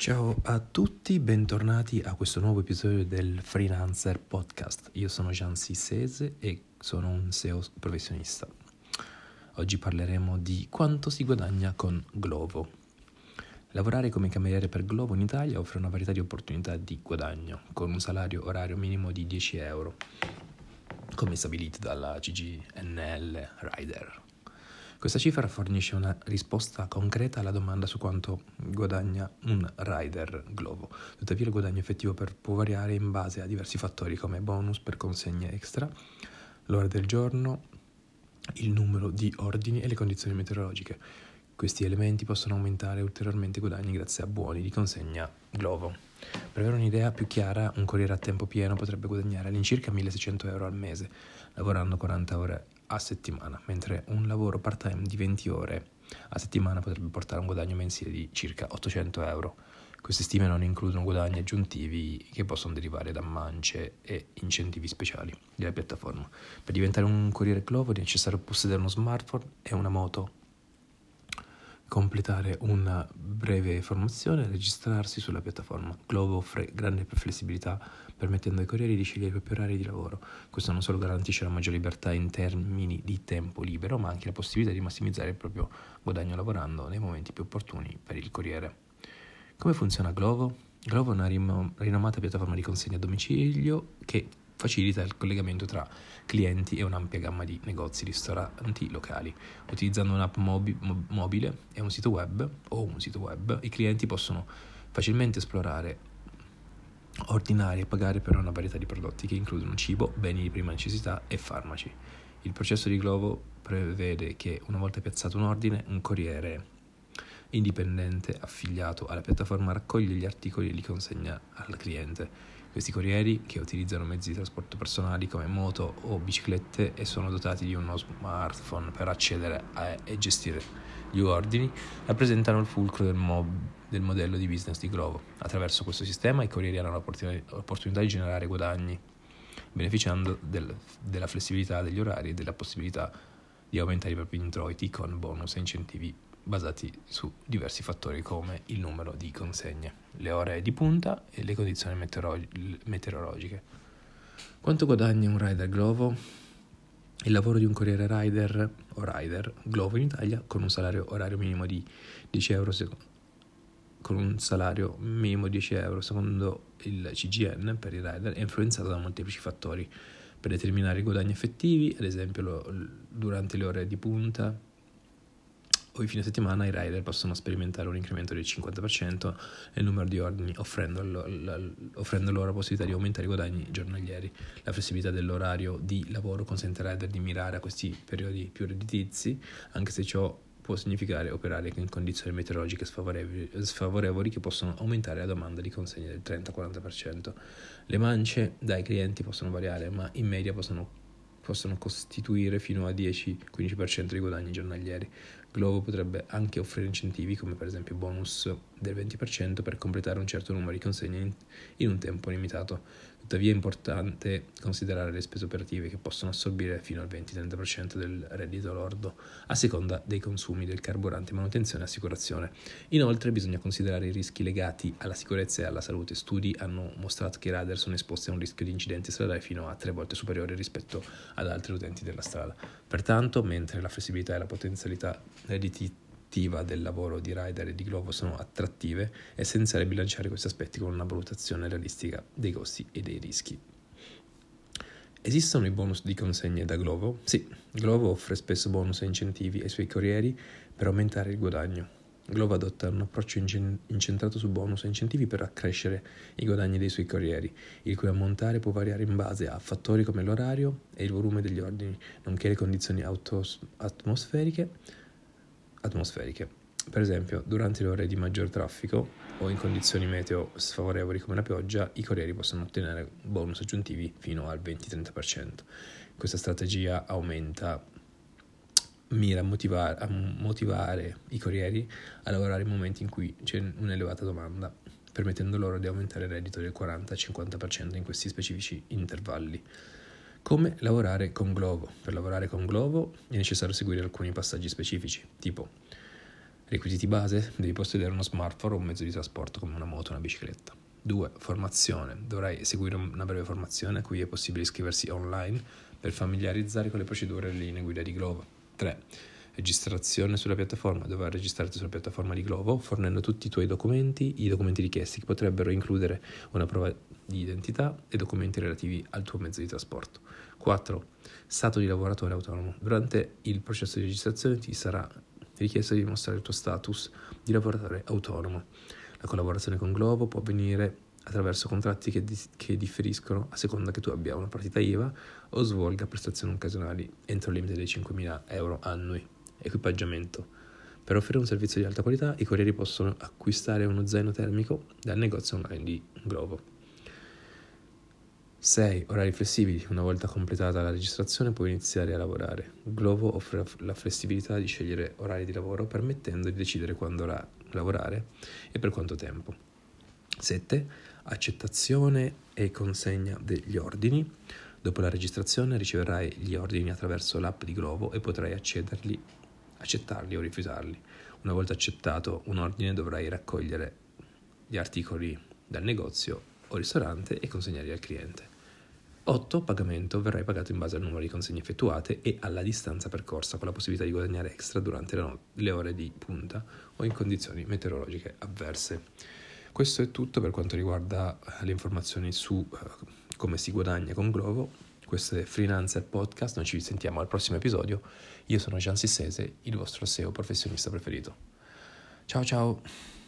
Ciao a tutti, bentornati a questo nuovo episodio del Freelancer Podcast. Io sono Gian Sissese e sono un SEO professionista. Oggi parleremo di quanto si guadagna con Glovo. Lavorare come cameriere per Glovo in Italia offre una varietà di opportunità di guadagno, con un salario orario minimo di 10 euro, come stabilito dalla CGNL Rider. Questa cifra fornisce una risposta concreta alla domanda su quanto guadagna un rider Glovo. Tuttavia il guadagno effettivo può variare in base a diversi fattori come bonus per consegne extra, l'ora del giorno, il numero di ordini e le condizioni meteorologiche. Questi elementi possono aumentare ulteriormente i guadagni grazie a buoni di consegna Glovo. Per avere un'idea più chiara, un corriere a tempo pieno potrebbe guadagnare all'incirca 1600 euro al mese, lavorando 40 ore a settimana, mentre un lavoro part-time di 20 ore a settimana potrebbe portare un guadagno mensile di circa 800 euro. Queste stime non includono guadagni aggiuntivi che possono derivare da mance e incentivi speciali della piattaforma. Per diventare un corriere Glovo è necessario possedere uno smartphone e una moto completare una breve formazione e registrarsi sulla piattaforma. Glovo offre grande flessibilità permettendo ai corrieri di scegliere i propri orari di lavoro. Questo non solo garantisce la maggiore libertà in termini di tempo libero, ma anche la possibilità di massimizzare il proprio guadagno lavorando nei momenti più opportuni per il corriere. Come funziona Glovo? Glovo è una rinomata piattaforma di consegna a domicilio che facilita il collegamento tra clienti e un'ampia gamma di negozi, ristoranti locali. Utilizzando un'app mobi- mobile e un sito web o un sito web, i clienti possono facilmente esplorare, ordinare e pagare per una varietà di prodotti che includono cibo, beni di prima necessità e farmaci. Il processo di Glovo prevede che una volta piazzato un ordine, un corriere indipendente affiliato alla piattaforma raccoglie gli articoli e li consegna al cliente. Questi corrieri, che utilizzano mezzi di trasporto personali come moto o biciclette e sono dotati di uno smartphone per accedere a, e gestire gli ordini, rappresentano il fulcro del, mob, del modello di business di Glovo. Attraverso questo sistema i corrieri hanno l'opportunità di generare guadagni, beneficiando del, della flessibilità degli orari e della possibilità di aumentare i propri introiti con bonus e incentivi basati su diversi fattori come il numero di consegne, le ore di punta e le condizioni meteorologiche. Quanto guadagna un rider Glovo? Il lavoro di un corriere rider o rider Glovo in Italia con un salario orario minimo di 10 euro secondo con un salario minimo di 10 euro secondo il CGN per i rider è influenzato da molteplici fattori per determinare i guadagni effettivi, ad esempio lo, durante le ore di punta, o i fine settimana i rider possono sperimentare un incremento del 50% nel numero di ordini, offrendo loro la possibilità di aumentare i guadagni giornalieri. La flessibilità dell'orario di lavoro consente ai rider di mirare a questi periodi più redditizi, anche se ciò può significare operare in condizioni meteorologiche sfavorevoli, sfavorevoli, che possono aumentare la domanda di consegne del 30-40%. Le mance dai clienti possono variare, ma in media possono possono costituire fino a 10-15% dei guadagni giornalieri. Glovo potrebbe anche offrire incentivi come per esempio bonus del 20% per completare un certo numero di consegne in un tempo limitato. Tuttavia è importante considerare le spese operative che possono assorbire fino al 20-30% del reddito lordo a seconda dei consumi del carburante, manutenzione e assicurazione. Inoltre bisogna considerare i rischi legati alla sicurezza e alla salute. Studi hanno mostrato che i radar sono esposti a un rischio di incidenti stradali fino a tre volte superiore rispetto ad altri utenti della strada. Pertanto, mentre la flessibilità e la potenzialità redditiva del lavoro di Rider e di Glovo sono attrattive, è essenziale bilanciare questi aspetti con una valutazione realistica dei costi e dei rischi. Esistono i bonus di consegne da Glovo? Sì, Glovo offre spesso bonus e incentivi ai suoi corrieri per aumentare il guadagno. Glovo adotta un approccio incentrato su bonus e incentivi per accrescere i guadagni dei suoi corrieri, il cui ammontare può variare in base a fattori come l'orario e il volume degli ordini, nonché le condizioni autos- atmosferiche atmosferiche. Per esempio, durante le ore di maggior traffico o in condizioni meteo sfavorevoli come la pioggia, i corrieri possono ottenere bonus aggiuntivi fino al 20-30%. Questa strategia aumenta mira a motivare, a motivare, i corrieri a lavorare in momenti in cui c'è un'elevata domanda, permettendo loro di aumentare il reddito del 40-50% in questi specifici intervalli. Come lavorare con Glovo? Per lavorare con Glovo è necessario seguire alcuni passaggi specifici, tipo Requisiti base? Devi possedere uno smartphone o un mezzo di trasporto come una moto o una bicicletta. 2. Formazione. Dovrai seguire una breve formazione a cui è possibile iscriversi online per familiarizzare con le procedure e le linee guida di Glovo. 3. Registrazione sulla piattaforma. Dovrai registrarti sulla piattaforma di Glovo fornendo tutti i tuoi documenti, i documenti richiesti che potrebbero includere una prova di identità e documenti relativi al tuo mezzo di trasporto. 4. Stato di lavoratore autonomo. Durante il processo di registrazione ti sarà richiesto di dimostrare il tuo status di lavoratore autonomo. La collaborazione con Glovo può avvenire attraverso contratti che, di- che, differiscono a seconda che tu abbia una partita IVA o svolga prestazioni occasionali entro il limite dei 5.000 euro annui. Equipaggiamento. Per offrire un servizio di alta qualità, i corrieri possono acquistare uno zaino termico dal negozio online di Glovo. 6. Orari flessibili. Una volta completata la registrazione puoi iniziare a lavorare. Glovo offre la flessibilità di scegliere orari di lavoro permettendo di decidere quando lavorare e per quanto tempo. 7. Accettazione e consegna degli ordini. Dopo la registrazione riceverai gli ordini attraverso l'app di Glovo e potrai accederli, accettarli o rifiutarli. Una volta accettato un ordine dovrai raccogliere gli articoli dal negozio o ristorante e consegnarli al cliente. 8. Pagamento. Verrai pagato in base al numero di consegne effettuate e alla distanza percorsa, con la possibilità di guadagnare extra durante le ore di punta o in condizioni meteorologiche avverse. Questo è tutto per quanto riguarda le informazioni su uh, come si guadagna con Glovo. Questo è Freelancer Podcast, noi ci sentiamo al prossimo episodio. Io sono Gian Sissese, il vostro SEO professionista preferito. Ciao ciao!